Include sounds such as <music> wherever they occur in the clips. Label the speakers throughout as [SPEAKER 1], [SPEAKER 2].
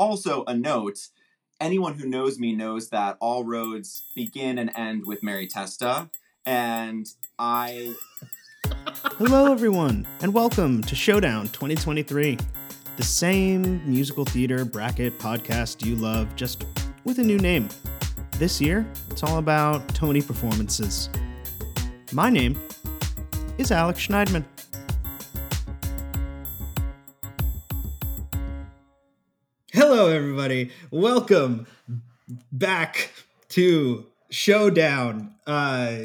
[SPEAKER 1] Also, a note anyone who knows me knows that all roads begin and end with Mary Testa. And I.
[SPEAKER 2] Hello, everyone, and welcome to Showdown 2023, the same musical theater bracket podcast you love, just with a new name. This year, it's all about Tony performances. My name is Alex Schneidman. Hello, everybody. Welcome back to Showdown. Uh,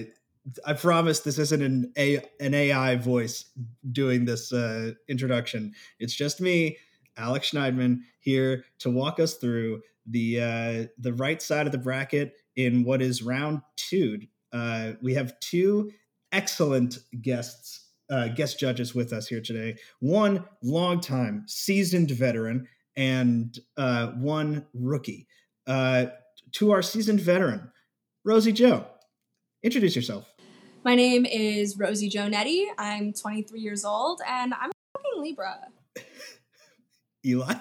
[SPEAKER 2] I promise this isn't an A- an AI voice doing this uh, introduction. It's just me, Alex Schneidman, here to walk us through the uh, the right side of the bracket in what is round two. Uh, we have two excellent guests, uh, guest judges with us here today. One longtime seasoned veteran and uh, one rookie. Uh, to our seasoned veteran, Rosie Jo, introduce yourself.
[SPEAKER 3] My name is Rosie Jonetti. I'm 23 years old and I'm a fucking Libra. <laughs>
[SPEAKER 2] Eli.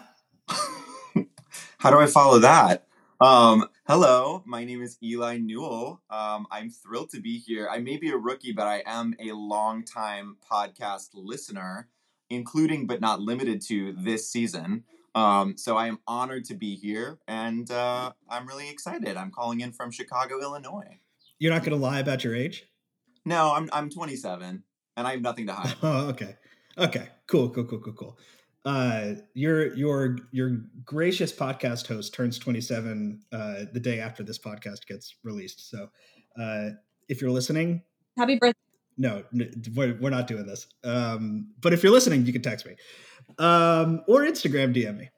[SPEAKER 1] How do I follow that? Um, hello, my name is Eli Newell. Um, I'm thrilled to be here. I may be a rookie, but I am a long-time podcast listener, including but not limited to this season. Um, so I am honored to be here, and uh, I'm really excited. I'm calling in from Chicago, Illinois.
[SPEAKER 2] You're not going to lie about your age?
[SPEAKER 1] No, I'm I'm 27, and I have nothing to hide. <laughs>
[SPEAKER 2] Oh, okay, okay, cool, cool, cool, cool, cool. Uh, your your your gracious podcast host turns 27 uh, the day after this podcast gets released. So, uh, if you're listening,
[SPEAKER 3] Happy birthday.
[SPEAKER 2] no, we're, we're not doing this. Um, but if you're listening, you can text me um, or Instagram DM me.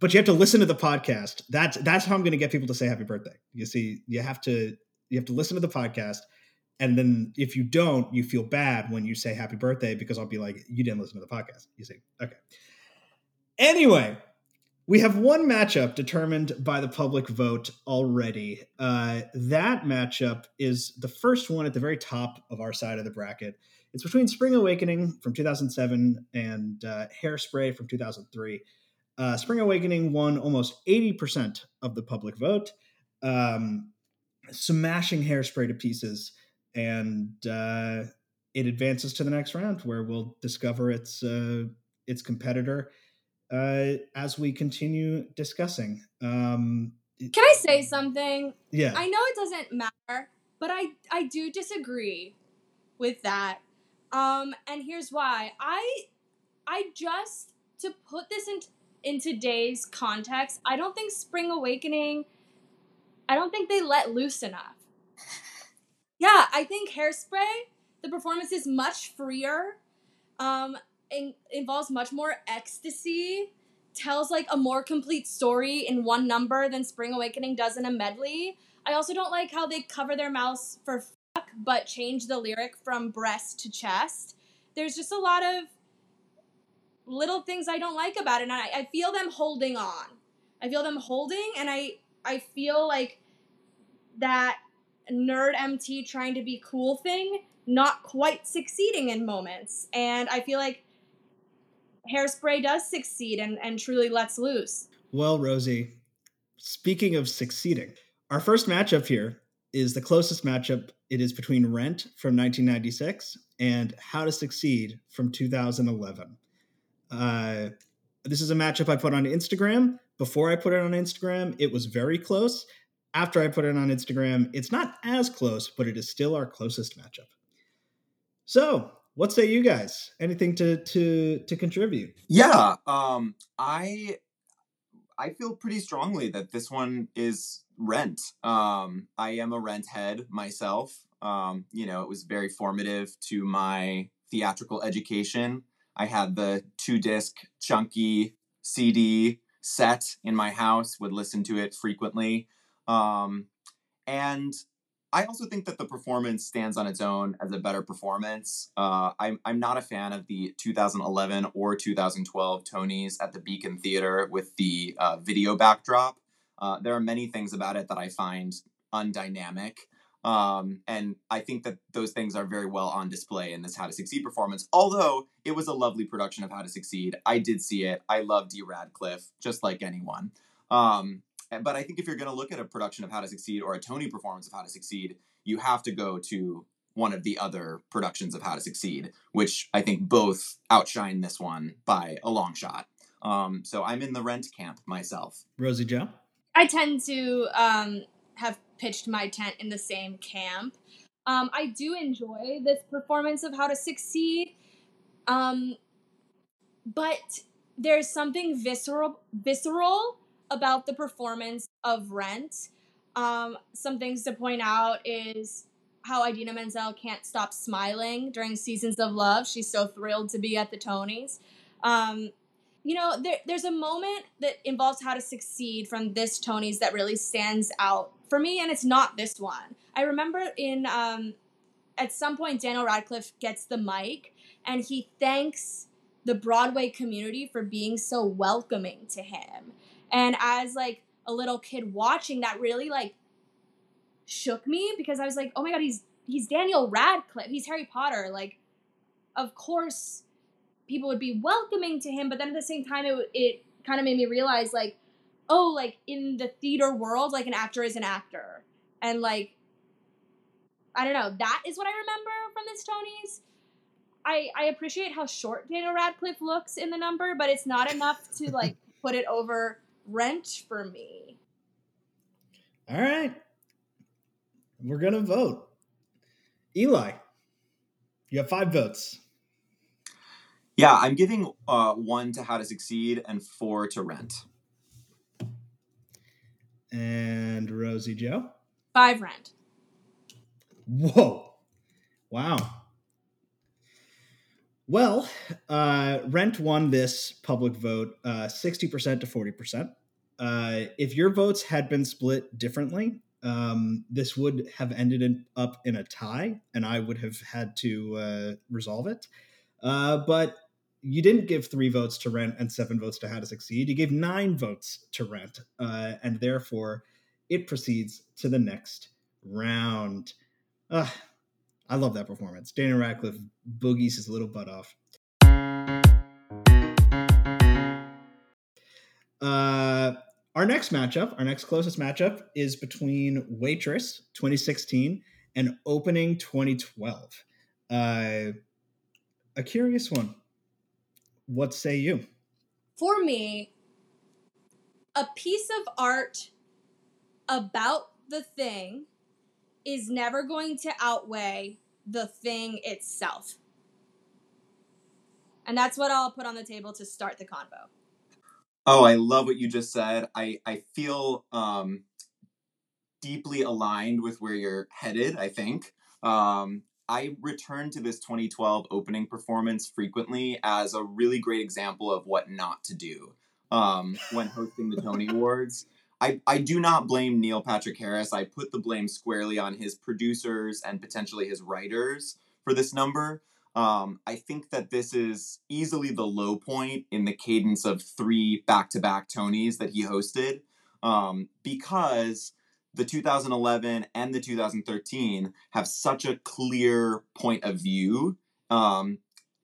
[SPEAKER 2] But you have to listen to the podcast. That's that's how I'm going to get people to say happy birthday. You see, you have to you have to listen to the podcast, and then if you don't, you feel bad when you say happy birthday because I'll be like, you didn't listen to the podcast. You see, okay. Anyway, we have one matchup determined by the public vote already. Uh, that matchup is the first one at the very top of our side of the bracket. It's between Spring Awakening from 2007 and uh, Hairspray from 2003. Uh, Spring Awakening won almost 80% of the public vote, um, smashing Hairspray to pieces, and uh, it advances to the next round where we'll discover its uh, its competitor uh, as we continue discussing. Um,
[SPEAKER 3] Can I say something?
[SPEAKER 2] yeah,
[SPEAKER 3] I know it doesn't matter, but I I do disagree with that. Um, and here's why. I I just to put this in in today's context, I don't think Spring Awakening I don't think they let loose enough. <laughs> Yeah, I think Hairspray, the performance is much freer. Um, in, involves much more ecstasy, tells like a more complete story in one number than Spring Awakening does in a medley. I also don't like how they cover their mouths for fuck, but change the lyric from breast to chest. There's just a lot of little things I don't like about it, and I, I feel them holding on. I feel them holding, and I I feel like that nerd MT trying to be cool thing not quite succeeding in moments, and I feel like Hairspray does succeed and, and truly lets loose.
[SPEAKER 2] Well, Rosie, speaking of succeeding, our first matchup here is the closest matchup. It is between Rent from 1996 and How to Succeed from 2011. Uh, this is a matchup I put on Instagram. Before I put it on Instagram, it was very close. After I put it on Instagram, it's not as close, but it is still our closest matchup. So, what say you guys? Anything to to to contribute?
[SPEAKER 1] Yeah, um, I I feel pretty strongly that this one is Rent. Um, I am a Rent head myself. Um, you know, it was very formative to my theatrical education. I had the two disc chunky CD set in my house, would listen to it frequently. Um, and I also think that the performance stands on its own as a better performance. Uh, I'm, I'm not a fan of the 2011 or 2012 Tonys at the Beacon Theater with the uh, video backdrop. Uh, there are many things about it that I find undynamic. Um, and I think that those things are very well on display in this How to Succeed performance. Although it was a lovely production of How to Succeed, I did see it. I love D. Radcliffe, just like anyone. Um, but I think if you're going to look at a production of How to Succeed or a Tony performance of How to Succeed, you have to go to one of the other productions of How to Succeed, which I think both outshine this one by a long shot. Um, so I'm in the rent camp myself.
[SPEAKER 2] Rosie Jo?
[SPEAKER 3] I tend to um, have pitched my tent in the same camp. Um, I do enjoy this performance of How to Succeed, um, but there's something visceral, visceral about the performance of Rent. Um, some things to point out is how Idina Menzel can't stop smiling during Seasons of Love. She's so thrilled to be at the Tonys. Um, you know, there, there's a moment that involves how to succeed from this Tonys that really stands out for me, and it's not this one. I remember in um, at some point Daniel Radcliffe gets the mic and he thanks the Broadway community for being so welcoming to him. And as like a little kid watching that really like shook me because I was like, "Oh my god, he's he's Daniel Radcliffe. He's Harry Potter." Like of course people would be welcoming to him, but then at the same time it it kind of made me realize like oh, like in the theater world, like an actor is an actor. And like I don't know, that is what I remember from this Tonys. I I appreciate how short Daniel Radcliffe looks in the number, but it's not enough to <laughs> like put it over rent for me.
[SPEAKER 2] All right. We're gonna vote. Eli, you have five votes.
[SPEAKER 1] Yeah, I'm giving uh, one to How to Succeed and four to Rent.
[SPEAKER 2] And Rosie Jo?
[SPEAKER 3] Five Rent.
[SPEAKER 2] Whoa. Wow. Well, uh, Rent won this public vote uh, 60% to 40%. Uh, if your votes had been split differently, um, this would have ended in, up in a tie, and I would have had to uh, resolve it. Uh, but you didn't give three votes to Rent and seven votes to How to Succeed. You gave nine votes to Rent, uh, and therefore it proceeds to the next round. I love that performance. Daniel Radcliffe boogies his little butt off. Uh, our next matchup, our next closest matchup, is between Waitress 2016 and Opening 2012. Uh, a curious one. What say you?
[SPEAKER 3] For me, a piece of art about the thing is never going to outweigh the thing itself. And that's what I'll put on the table to start the convo.
[SPEAKER 1] Oh, I love what you just said. I, I feel um, deeply aligned with where you're headed, I think. Um, I return to this 2012 opening performance frequently as a really great example of what not to do um, when hosting the Tony <laughs> Awards. I, I do not blame Neil Patrick Harris. I put the blame squarely on his producers and potentially his writers for this number. Um, I think that this is easily the low point in the cadence of three back to back Tonys that he hosted um, because the 2011 and the 2013 have such a clear point of view um,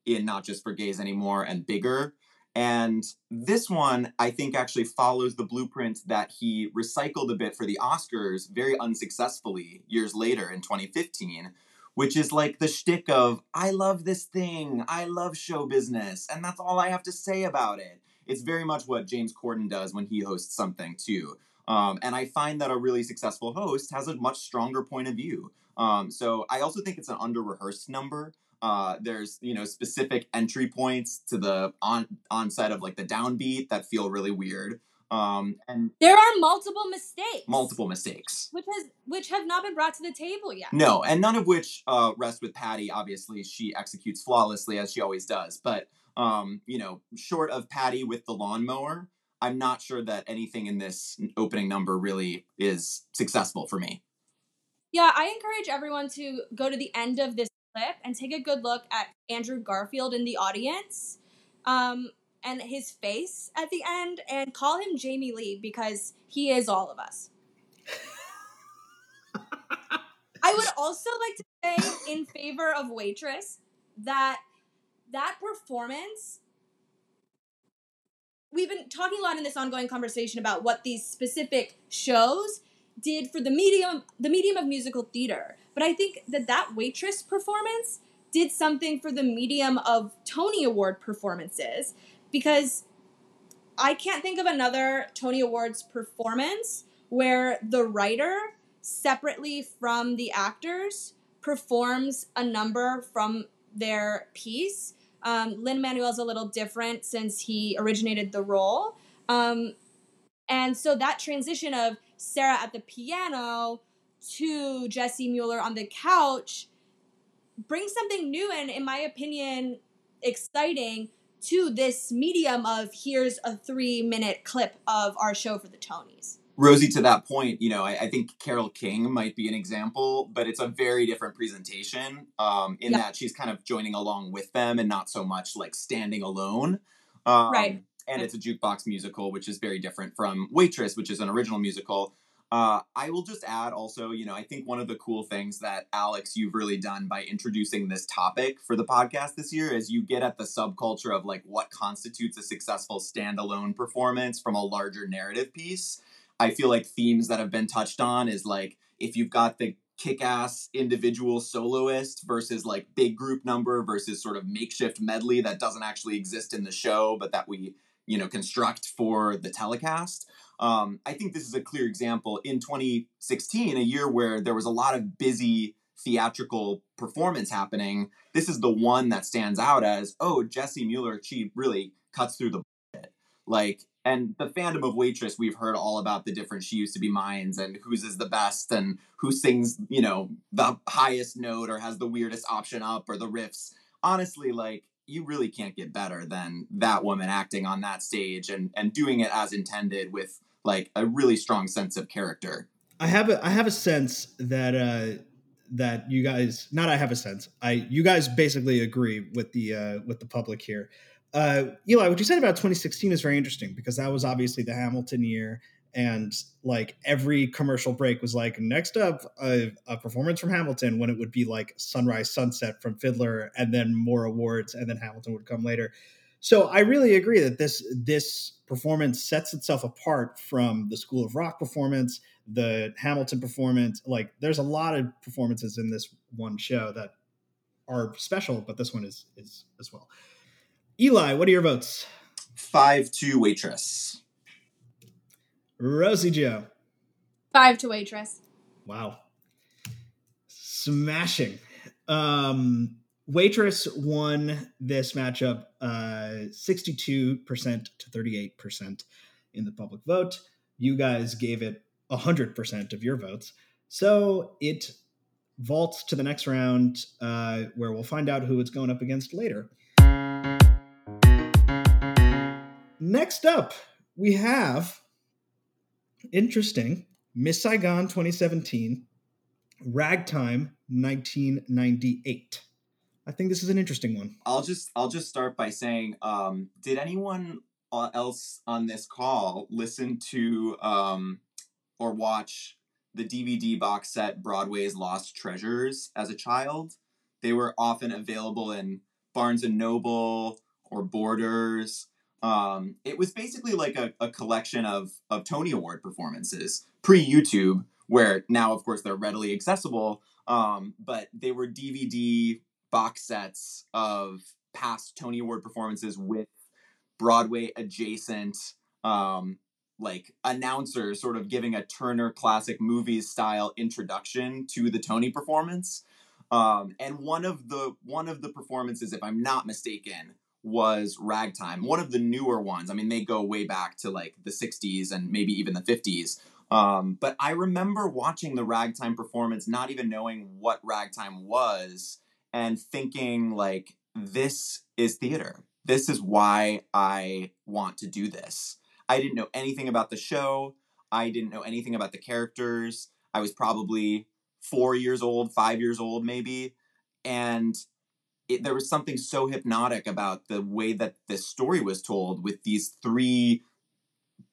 [SPEAKER 1] in not just for gays anymore and bigger and this one, I think, actually follows the blueprint that he recycled a bit for the Oscars very unsuccessfully years later in 2015, which is like the shtick of, I love this thing, I love show business, and that's all I have to say about it. It's very much what James Corden does when he hosts something, too. Um, and I find that a really successful host has a much stronger point of view. Um, so I also think it's an under rehearsed number. Uh, there's you know specific entry points to the on onset of like the downbeat that feel really weird. Um, and
[SPEAKER 3] there are multiple mistakes.
[SPEAKER 1] Multiple mistakes,
[SPEAKER 3] which has which have not been brought to the table yet.
[SPEAKER 1] No, and none of which uh, rest with Patti. Obviously, she executes flawlessly as she always does. But um, you know, short of Patti with the lawnmower, I'm not sure that anything in this opening number really is successful for me.
[SPEAKER 3] Yeah, I encourage everyone to go to the end of this clip and take a good look at Andrew Garfield in the audience um, and his face at the end and call him Jamie Lee because he is all of us. I would also like to say in favor of Waitress that that performance we've been talking a lot in this ongoing conversation about what these specific shows did for the medium the medium of musical theater. But I think that that Waitress performance did something for the medium of Tony Award performances because I can't think of another Tony Awards performance where the writer separately from the actors performs a number from their piece. Um, Lin Manuel's a little different since he originated the role. Um, and so that transition of Sara at the piano to Jessie Mueller on the couch brings something new and, in my opinion, exciting to this medium of here's a three minute clip of our show for the Tonys.
[SPEAKER 1] Rosie, to that point, you know, I, I, think Carole King might be an example, but it's a very different presentation um, in that she's kind of joining along with them and not so much like standing alone. Um,
[SPEAKER 3] right.
[SPEAKER 1] And it's a jukebox musical, which is very different from Waitress, which is an original musical. Uh, I will just add also, you know, I think one of the cool things that Alex, you've really done by introducing this topic for the podcast this year is you get at the subculture of like what constitutes a successful standalone performance from a larger narrative piece. I feel like themes that have been touched on is like if you've got the kick-ass individual soloist versus like big group number versus sort of makeshift medley that doesn't actually exist in the show but that we you know construct for the telecast. Um, i think this is a clear example. In 2016 a year where there was a lot of busy theatrical performance happening this is the one that stands out as oh jessie mueller she really cuts through the like and the fandom of waitress we've heard all about the different she used to be mines and whose is the best and who sings you know the highest note or has the weirdest option up or the riffs. Honestly like you really can't get better than that woman acting on that stage and and doing it as intended with like a really strong sense of character.
[SPEAKER 2] I have a i have a sense that uh that you guys not i have a sense i you guys basically agree with the uh with the public here uh, Eli, what you said about 2016 is very interesting because that was obviously the Hamilton year, and like every commercial break was like, next up, a, a, performance from Hamilton, when it would be like Sunrise Sunset from Fiddler, and then more awards, and then Hamilton would come later. So I really agree that this this performance sets itself apart from the School of Rock performance, the Hamilton performance. Like, there's a lot of performances in this one show that are special, but this one is is as well. Eli, what are your votes?
[SPEAKER 1] Five to waitress.
[SPEAKER 2] Rosie Jo.
[SPEAKER 3] Five to waitress.
[SPEAKER 2] Wow. Smashing. Um, waitress won this matchup uh, 62% to 38% in the public vote. You guys gave it 100% of your votes. So it vaults to the next round uh, where we'll find out who it's going up against later. Next up, we have interesting Miss Saigon 2017, Ragtime 1998. I think this is an interesting one.
[SPEAKER 1] I'll just I'll just start by saying, um, did anyone else on this call listen to um, or watch the DVD box set Broadway's Lost Treasures as a child? They were often available in Barnes and Noble or Borders. Um, it was basically like a, a collection of, of Tony Award performances pre YouTube, where now, of course, they're readily accessible. Um, but they were DVD box sets of past Tony Award performances with Broadway adjacent, um, like announcers, sort of giving a Turner Classic Movies style introduction to the Tony performance. Um, and one of the one of the performances, if I'm not mistaken, was Ragtime, one of the newer ones. I mean, they go way back to like the 60s and maybe even the 50s. Um, but I remember watching the Ragtime performance, not even knowing what Ragtime was, and thinking, like, this is theater. This is why I want to do this. I didn't know anything about the show. I didn't know anything about the characters. I was probably four years old, five years old, maybe. And it, there was something so hypnotic about the way that this story was told with these three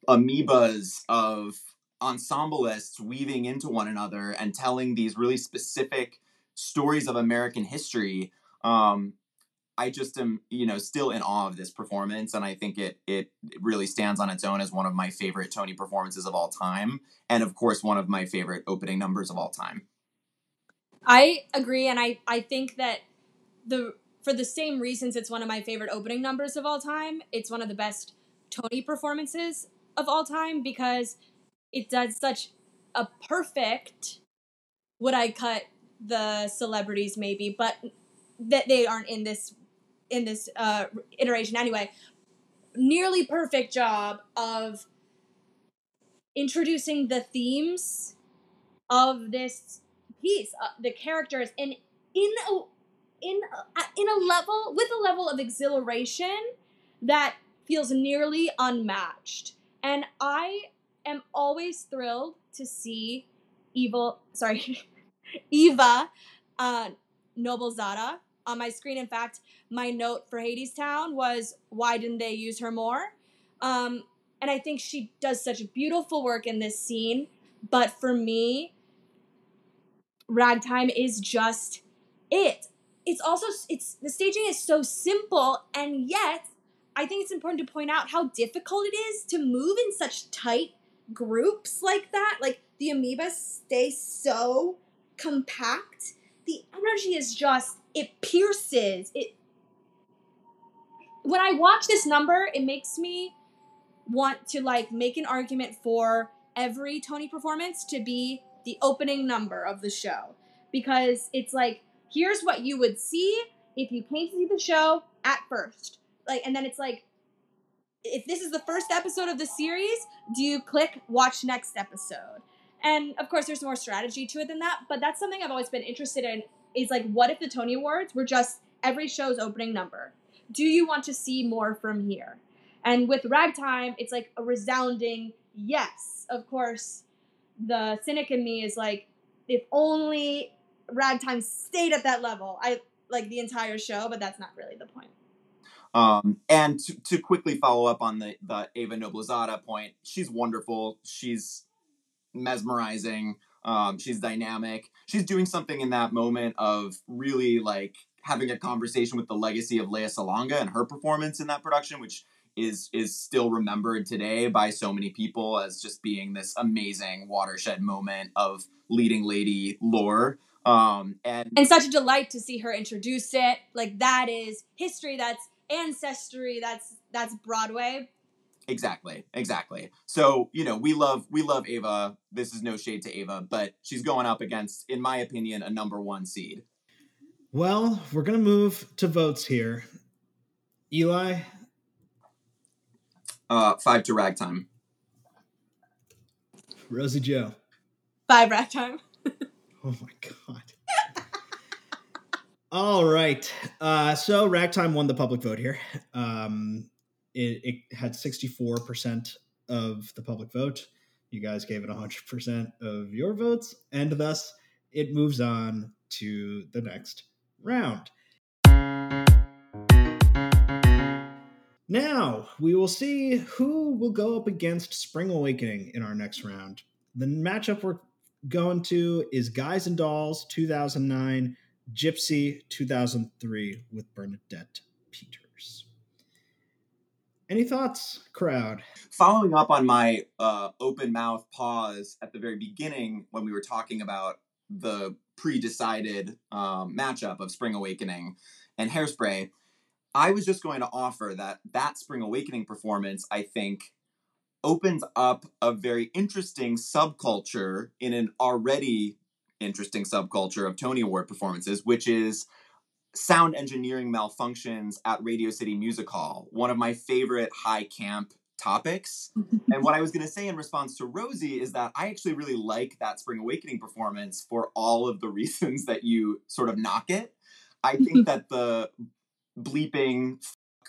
[SPEAKER 1] amoebas of ensemblists weaving into one another and telling these really specific stories of American history. Um, I just am, you know, still in awe of this performance, and I think it it really stands on its own as one of my favorite Tony performances of all time, and of course, one of my favorite opening numbers of all time.
[SPEAKER 3] I agree, and I I think that the for the same reasons it's one of my favorite opening numbers of all time. It's one of the best Tony performances of all time because it does such a perfect. Would I cut the celebrities maybe, but that they aren't in this in this uh, iteration anyway. Nearly perfect job of introducing the themes of this piece, uh, the characters, and in a in a, in a level with a level of exhilaration that feels nearly unmatched. And I am always thrilled to see evil sorry <laughs> eva uh, noblezada on my screen. In fact my note for hadestown was why didn't they use her more? Um, and i think she does such beautiful work in this scene but for me ragtime is just it it's also it's the staging is so simple and yet i think it's important to point out how difficult it is to move in such tight groups like that. Like the amoebas stay so compact. The energy is just it pierces. It when i watch this number it makes me want to like make an argument for every tony performance to be the opening number of the show. Because it's like here's what you would see if you came to see the show at first. Like and then it's like if this is the first episode of the series do you click watch next episode? And of course there's more strategy to it than that but that's something i've always been interested in is like what if the tony awards were just every show's opening number? Do you want to see more from here? And with ragtime it's like a resounding yes. Of course the cynic in me is like if only ragtime stayed at that level i like the entire show but that's not really the point
[SPEAKER 1] um, and to, to quickly follow up on the, the Eva Noblezada point, she's wonderful. She's mesmerizing. Um, she's dynamic. She's doing something in that moment of really like having a conversation with the legacy of Lea Salonga and her performance in that production, which is is still remembered today by so many people as just being this amazing watershed moment of leading lady lore. Um, and
[SPEAKER 3] and such a delight to see her introduce it. Like that is history. That's ancestry. That's that's Broadway.
[SPEAKER 1] Exactly, exactly. So you know, we love we love Ava. This is no shade to Ava, but she's going up against, in my opinion, a number one seed.
[SPEAKER 2] Well, we're gonna move to votes here. Eli.
[SPEAKER 1] Uh, five to ragtime.
[SPEAKER 2] Rosie Jo.
[SPEAKER 3] Five ragtime. <laughs>
[SPEAKER 2] oh my god. All right. Uh, so Ragtime won the public vote here. Um, it, it had 64% of the public vote. You guys gave it 100% of your votes, and thus it moves on to the next round. Now, we will see who will go up against Spring Awakening in our next round. The matchup we're going to is Guys and Dolls 2009 Gypsy 2003 with Bernadette Peters. Any thoughts, crowd?
[SPEAKER 1] Following up on my uh, open mouth pause at the very beginning when we were talking about the pre decided um, matchup of Spring Awakening and Hairspray, I was just going to offer that that Spring Awakening performance, I think, opens up a very interesting subculture in an already interesting subculture of Tony Award performances, which is sound engineering malfunctions at Radio City Music Hall, one of my favorite high camp topics. and what I was going to say in response to Rosie is that I actually really like that Spring Awakening performance for all of the <laughs> reasons that you sort of knock it. I think <laughs> that the bleeping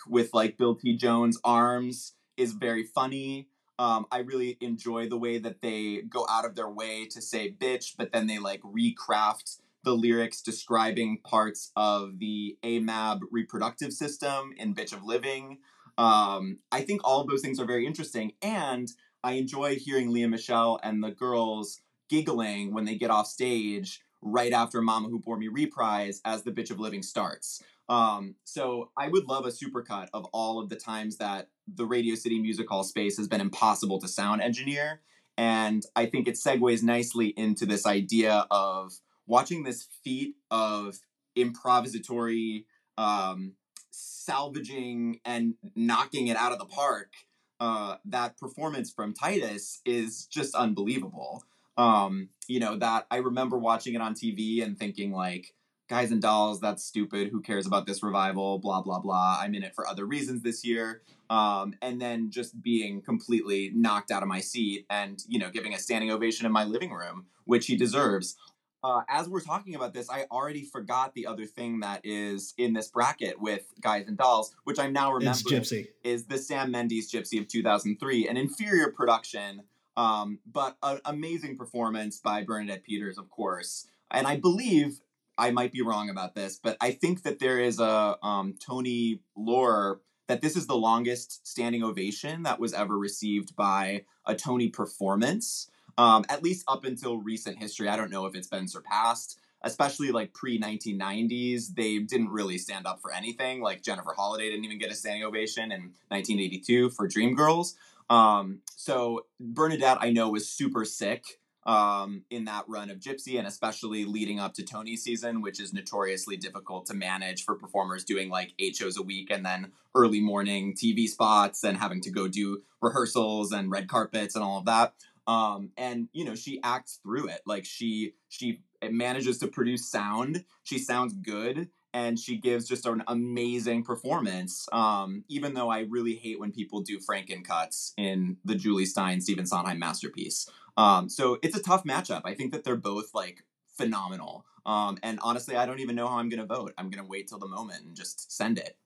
[SPEAKER 1] with like Bill T. Jones' arms is very funny. Um, I really enjoy the way that they go out of their way to say bitch, but then they like recraft the lyrics describing parts of the AMAB reproductive system in Bitch of Living. Um, I think all of those things are very interesting. And I enjoy hearing Lea Michele and the girls giggling when they get off stage right after Mama Who Bore Me reprise as the Bitch of Living starts. Um, so I would love a supercut of all of the times that the Radio City Music Hall space has been impossible to sound engineer. And I think it segues nicely into this idea of watching this feat of improvisatory um, salvaging and knocking it out of the park. Uh, that performance from Titus is just unbelievable. Um, you know that I remember watching it on TV and thinking like, guys and dolls, that's stupid. Who cares about this revival? Blah blah blah. I'm in it for other reasons this year. Um, and then just being completely knocked out of my seat and you know giving a standing ovation in my living room, which he deserves. Uh, as we're talking about this, I already forgot the other thing that is in this bracket with Guys and Dolls, which I'm now remembering
[SPEAKER 2] Gypsy.
[SPEAKER 1] is the Sam Mendes Gypsy of 2003, an inferior production, um, but an amazing performance by Bernadette Peters, of course. And I believe I might be wrong about this, but I think that there is a um, Tony lore that this is the longest standing ovation that was ever received by a Tony performance um, at least up until recent history. I don't know if it's been surpassed, especially like pre 1990s. They didn't really stand up for anything. Like Jennifer Holliday didn't even get a standing ovation in 1982 for Dreamgirls. Um, so Bernadette, I know, was super sick um, in that run of Gypsy, and especially leading up to Tony season, which is notoriously difficult to manage for performers doing like eight shows a week and then early morning TV spots and having to go do rehearsals and red carpets and all of that. Um and you know she acts through it. Like she she manages to produce sound. She sounds good and she gives just an amazing performance. Um even though i really hate when people do franken cuts in the jule styne stephen sondheim masterpiece um so it's a tough matchup i think that they're both like phenomenal um and honestly i don't even know how i'm gonna vote i'm gonna wait till the moment and just send it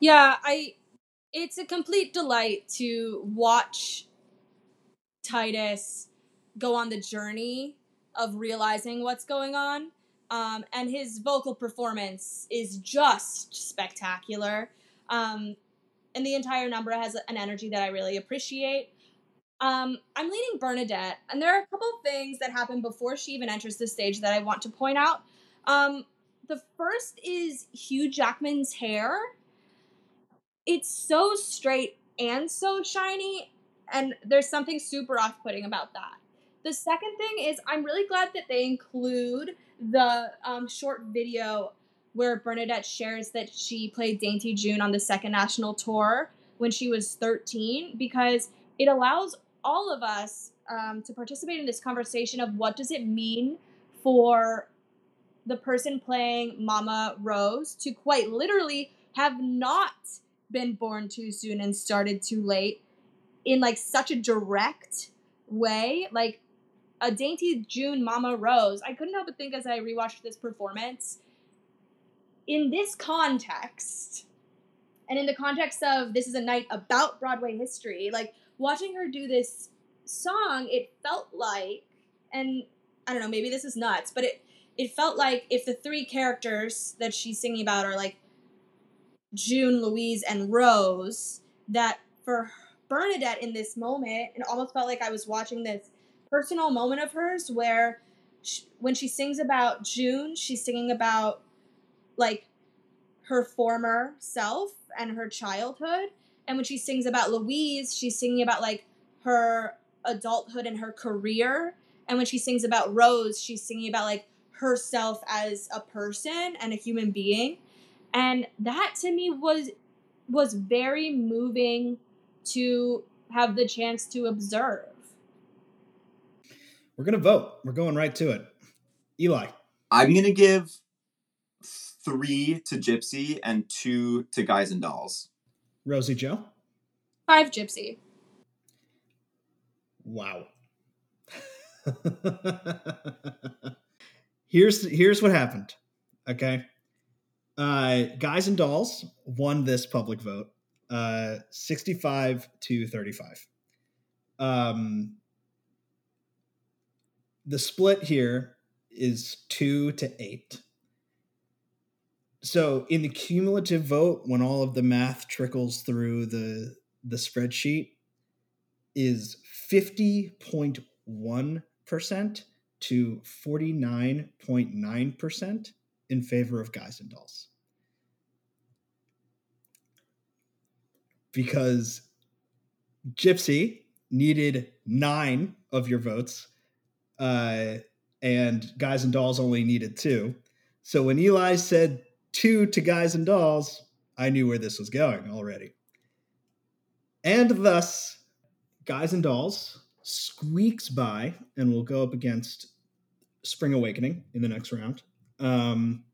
[SPEAKER 3] Yeah, I it's a complete delight to watch Titus go on the journey of realizing what's going on. Um, and his vocal performance is just spectacular. Um, and the entire number has an energy that I really appreciate. Um, I'm leading Bernadette, and there are a couple things that happen before she even enters the stage that I want to point out. Um, the first is Hugh Jackman's hair. It's so straight and so shiny, and there's something super off putting about that. The second thing is, I'm really glad that they include the um, short video where Bernadette shares that she played Dainty June on the second national tour when she was 13 because it allows all of us um, to participate in this conversation of what does it mean for the person playing Mama Rose to quite literally have not been born too soon and started too late in like such a direct way? Like a dainty june mama rose i couldn't help but think as i rewatched this performance in this context and in the context of this is a night about broadway history like watching her do this song it felt like and i don't know maybe this is nuts but it it felt like if the three characters that she's singing about are like june louise and rose that for Bernadette in this moment, it almost felt like I was watching this personal moment of hers where she, when she sings about June, she's singing about like her former self and her childhood. And when she sings about Louise, she's singing about like her adulthood and her career. And when she sings about Rose, she's singing about like herself as a person and a human being. And that to me was was very moving to have the chance to observe.
[SPEAKER 2] We're gonna vote. We're going right to it. Eli.
[SPEAKER 1] I'm gonna give three to Gypsy and two to Guys and Dolls.
[SPEAKER 2] Rosie Jo.
[SPEAKER 3] Five Gypsy.
[SPEAKER 2] Wow. <laughs> here's here's what happened. Okay. Uh, Guys and Dolls won this public vote uh, 65 to 35. Um, the split here is two to eight. So in the cumulative vote, when all of the math trickles through the the spreadsheet, is 50.1% to 49.9% in favor of guys and dolls. Because Gypsy needed nine of your votes, uh, and Guys and Dolls only needed two. So when Eli said two to Guys and Dolls, I knew where this was going already. And thus, Guys and Dolls squeaks by and will go up against Spring Awakening in the next round. Um,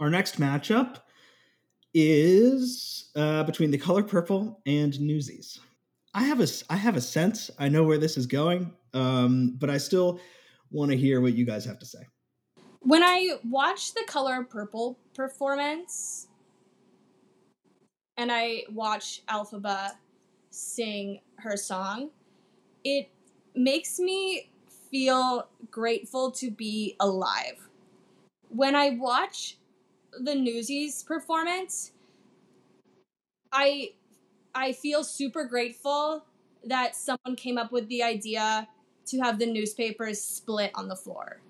[SPEAKER 2] our next matchup is uh, between the color purple and Newsies. I have a I have a sense. I know where this is going, um, but I still want to hear what you guys have to say.
[SPEAKER 3] When I watched the color purple performance, and I watch Elphaba sing her song, it makes me feel grateful to be alive. When I watch the Newsies performance, I I feel super grateful that someone came up with the idea to have the newspapers split on the floor.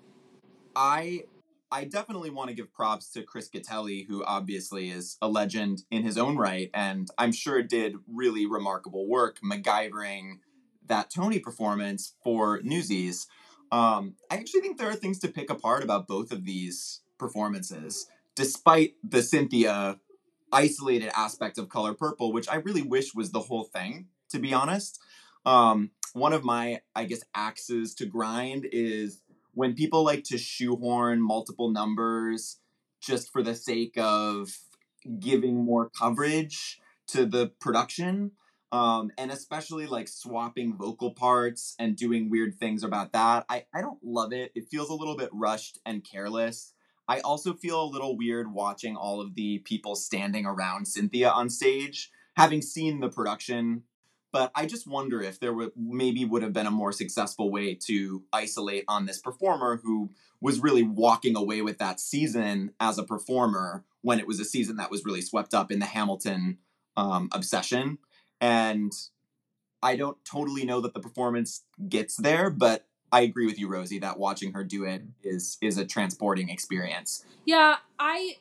[SPEAKER 1] I I definitely want to give props to Chris Gattelli, who obviously is a legend in his own right, and I'm sure did really remarkable work MacGyvering that Tony performance for Newsies. Um, I actually think there are things to pick apart about both of these performances despite the Cynthia isolated aspect of color purple, which I really wish was the whole thing, to be honest. Um, one of my, I guess, axes to grind is when people like to shoehorn multiple numbers just for the sake of giving more coverage to the production. Um, and especially like swapping vocal parts and doing weird things about that. I, I don't love it. It feels a little bit rushed and careless. I also feel a little weird watching all of the people standing around Cynthia on stage, having seen the production. But I just wonder if there would maybe would have been a more successful way to isolate on this performer who was really walking away with that season as a performer when it was a season that was really swept up in the Hamilton um, obsession. And I don't totally know that the performance gets there, but I agree with you, Rosie, that watching her do it is is a transporting experience.
[SPEAKER 3] Yeah, I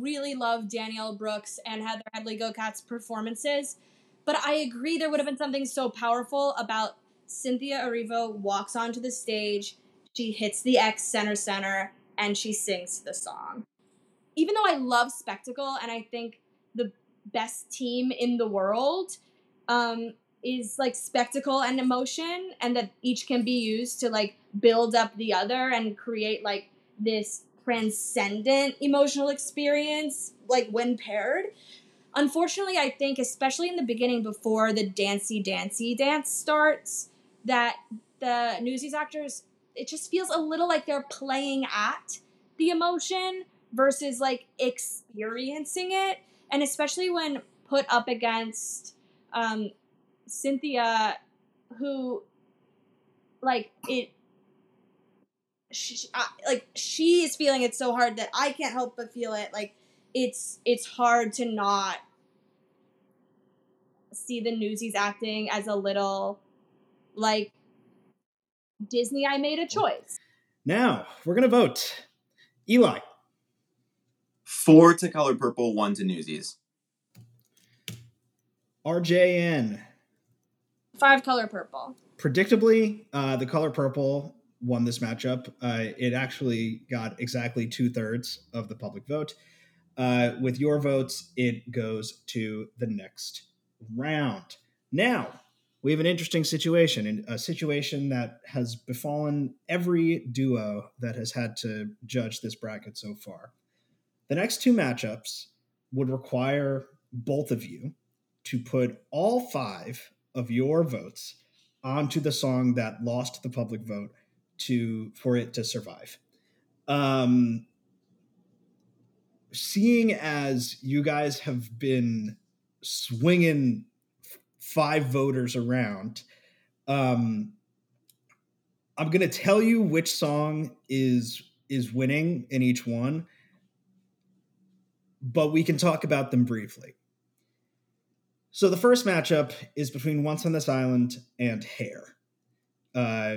[SPEAKER 3] really love Danielle Brooks and Heather Headley Go-Cat's performances, but I agree there would have been something so powerful about Cynthia Erivo walks onto the stage, she hits the X center center, and she sings the song. Even though I love spectacle and I think the best team in the world, um, is like spectacle and emotion and that each can be used to like build up the other and create like this transcendent emotional experience like when paired unfortunately i think especially in the beginning before the dancey dancey dance starts that the newsies actors it just feels a little like they're playing at the emotion versus like experiencing it and especially when put up against um, Cynthia, who, like, it, she, like, she is feeling it so hard that I can't help but feel it. Like, it's it's hard to not see the Newsies acting as a little, like, Disney. I made a choice.
[SPEAKER 2] Now we're gonna vote. Eli.
[SPEAKER 1] Four to Color Purple, one to Newsies.
[SPEAKER 2] RJN.
[SPEAKER 3] Five color purple.
[SPEAKER 2] Predictably, uh, the color purple won this matchup. Uh, it actually got exactly two thirds of the public vote. Uh, with your votes, it goes to the next round. Now, we have an interesting situation, a situation that has befallen every duo that has had to judge this bracket so far. The next two matchups would require both of you to put all five of your votes onto the song that lost the public vote to for it to survive. Um, seeing as you guys have been swinging five voters around, um, I'm gonna tell you which song is is winning in each one, but we can talk about them briefly. So the first matchup is between Once on This Island and Hair. Uh,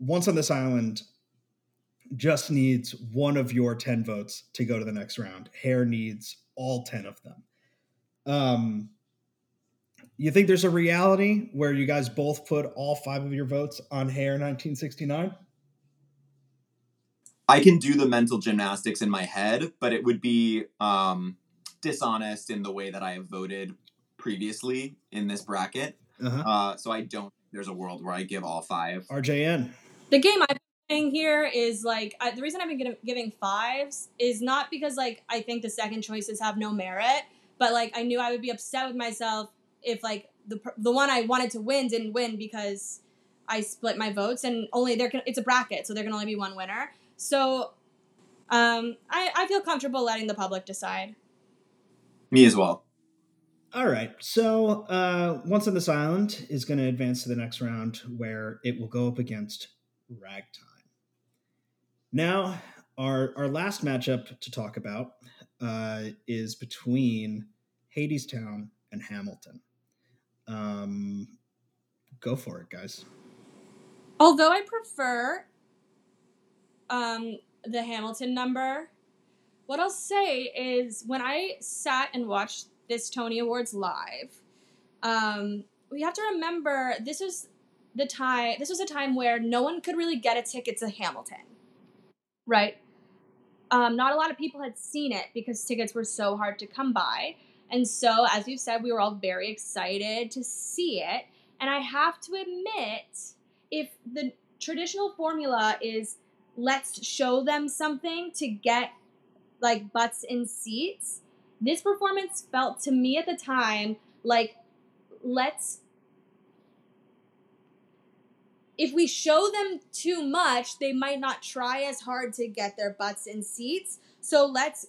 [SPEAKER 2] Once on This Island just needs one of your 10 votes to go to the next round. Hair needs all 10 of them. Um, you think there's a reality where you guys both put all five of your votes on Hair 1969?
[SPEAKER 1] I can do the mental gymnastics in my head, but it would be um, dishonest in the way that I have voted previously in this bracket.
[SPEAKER 2] Uh-huh.
[SPEAKER 1] Uh, so I don't. There's a world where I give all five.
[SPEAKER 2] RJN.
[SPEAKER 3] The game I've been playing here is like I, the reason I've been giving, giving fives is not because like I think the second choices have no merit, but like I knew I would be upset with myself if like the the one I wanted to win didn't win because I split my votes and only there can it's a bracket, so there can only be one winner. So um, I, I feel comfortable letting the public decide.
[SPEAKER 1] Me as well.
[SPEAKER 2] All right. So uh, Once on This Island is going to advance to the next round where it will go up against Ragtime. Now, our, our last matchup to talk about uh, is between Hadestown and Hamilton. Um, go for it, guys.
[SPEAKER 3] Although I prefer um, the Hamilton number, what I'll say is when I sat and watched this Tony Awards live, um, we have to remember this is the time. This was a time where no one could really get a ticket to Hamilton, right? Um, not a lot of people had seen it because tickets were so hard to come by. And so, as you said, we were all very excited to see it. And I have to admit, if the traditional formula is let's show them something to get like butts in seats, this performance felt to me at the time like let's if we show them too much, they might not try as hard to get their butts in seats. So let's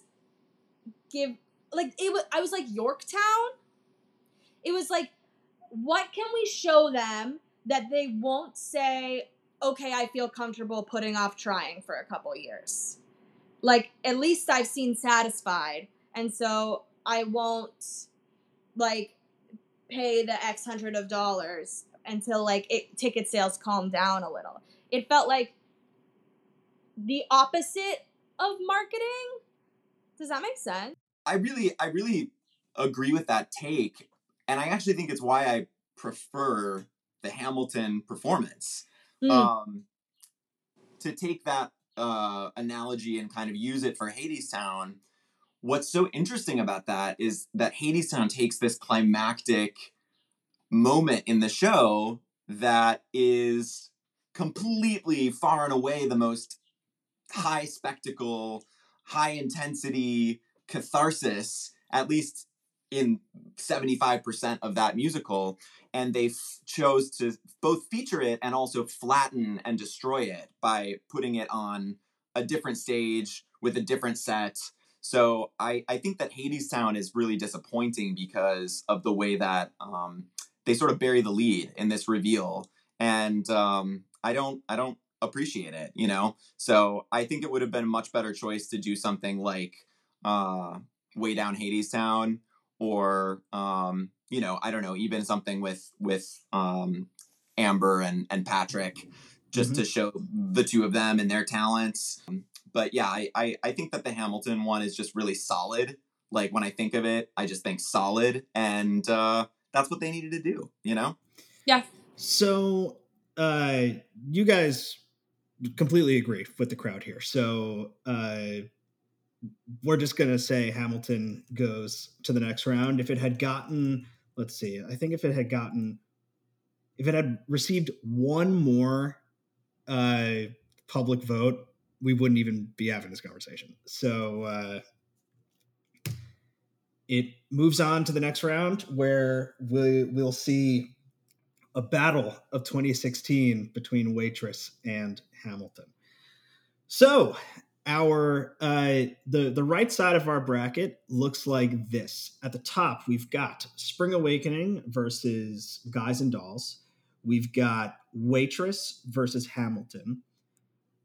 [SPEAKER 3] give like it was I was like Yorktown. It was like what can we show them that they won't say, "Okay, I feel comfortable putting off trying for a couple years." Like at least I've seen satisfied, and so I won't like pay the X hundred of dollars until like it ticket sales calmed down a little. It felt like the opposite of marketing. Does that make sense?
[SPEAKER 1] I really, I really agree with that take, and I actually think it's why I prefer the Hamilton performance.
[SPEAKER 3] Mm.
[SPEAKER 1] Um, to take that uh, analogy and kind of use it for Hadestown, what's so interesting about that is that Hadestown takes this climactic moment in the show that is completely far and away the most high spectacle, high intensity catharsis, at least in 75% of that musical. And they f- chose to both feature it and also flatten and destroy it by putting it on a different stage with a different set. So I, I think that Hadestown is really disappointing because of the way that um, they sort of bury the lead in this reveal, and um, I don't I don't appreciate it, you know. So I think it would have been a much better choice to do something like uh, Way Down Hadestown, or um, you know I don't know even something with with um, Amber and and Patrick, just
[SPEAKER 2] Mhm.
[SPEAKER 1] to show the two of them and their talents. But yeah, I, I I think that the Hamilton one is just really solid. Like when I think of it, I just think solid, and uh, that's what they needed to do. You know.
[SPEAKER 3] Yeah.
[SPEAKER 2] So, uh, you guys completely agree with the crowd here. So, uh, we're just going to say Hamilton goes to the next round. If it had gotten, let's see, I think if it had gotten, if it had received one more uh, public vote, we wouldn't even be having this conversation. So, uh, it moves on to the next round where we, we'll see a battle of 2016 between Waitress and Hamilton. So our uh, the the right side of our bracket looks like this. At the top, we've got Spring Awakening versus Guys and Dolls. We've got Waitress versus Hamilton.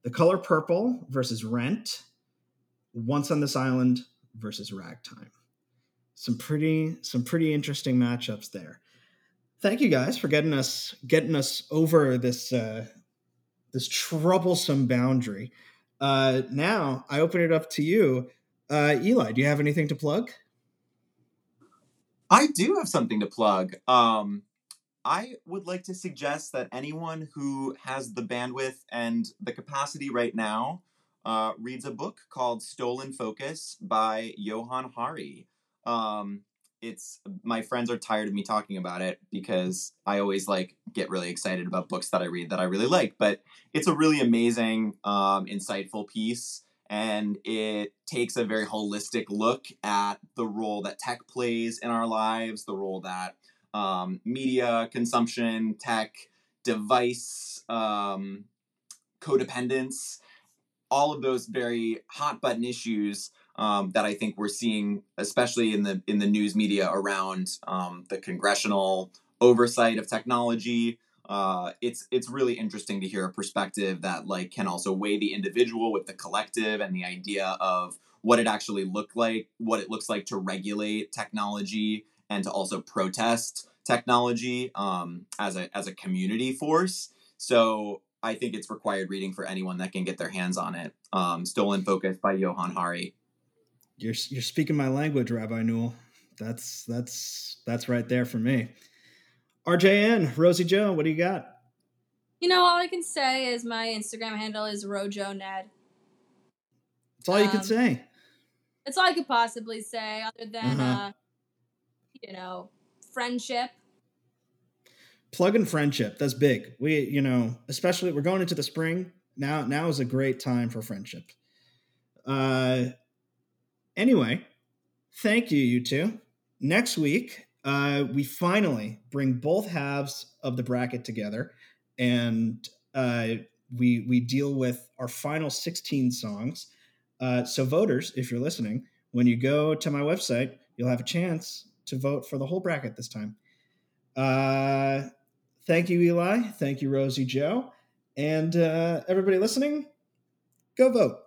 [SPEAKER 2] The Color Purple versus Rent. Once on This Island versus Ragtime. Some pretty some pretty interesting matchups there. Thank you guys for getting us getting us over this uh, this troublesome boundary. Uh, now I open it up to you, uh, Eli. Do you have anything to plug?
[SPEAKER 1] I do have something to plug. Um, I would like to suggest that anyone who has the bandwidth and the capacity right now uh, reads a book called Stolen Focus by Johann Hari. Um, it's my friends are tired of me talking about it because I always like get really excited about books that I read that I really like. But it's a really amazing, um, insightful piece, and it takes a very holistic look at the role that tech plays in our lives, the role that um, media consumption, tech, device um, codependence, all of those very hot button issues um, that I think we're seeing, especially in the in the news media around um, the congressional oversight of technology. Uh, it's it's really interesting to hear a perspective that like can also weigh the individual with the collective and the idea of what it actually looked like, what it looks like to regulate technology and to also protest technology um, as a as a community force. So I think it's required reading for anyone that can get their hands on it. Um, Stolen Focus by Johann Hari.
[SPEAKER 2] You're you're speaking my language, Rabbi Newell. That's that's that's right there for me. RJN, Rosie Jo, what do you got?
[SPEAKER 3] You know, all I can say is my Instagram handle is Rojo Ned.
[SPEAKER 2] That's all um, you can say.
[SPEAKER 3] That's all I could possibly say, other than uh-huh. uh, you know, friendship.
[SPEAKER 2] Plug in friendship. That's big. We, you know, especially we're going into the spring. Now, now is a great time for friendship. Uh, anyway, thank you, you two. Next week, uh, we finally bring both halves of the bracket together, and uh, we we deal with our final 16 songs. Uh, so, voters, if you're listening, when you go to my website, you'll have a chance to vote for the whole bracket this time. Uh, thank you, Eli. Thank you, Rosie Jo. And uh, everybody listening, go vote.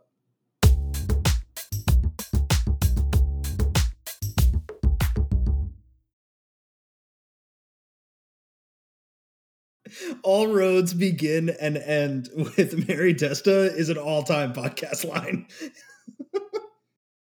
[SPEAKER 2] All roads begin and end with Mary Testa is an all time podcast line. <laughs>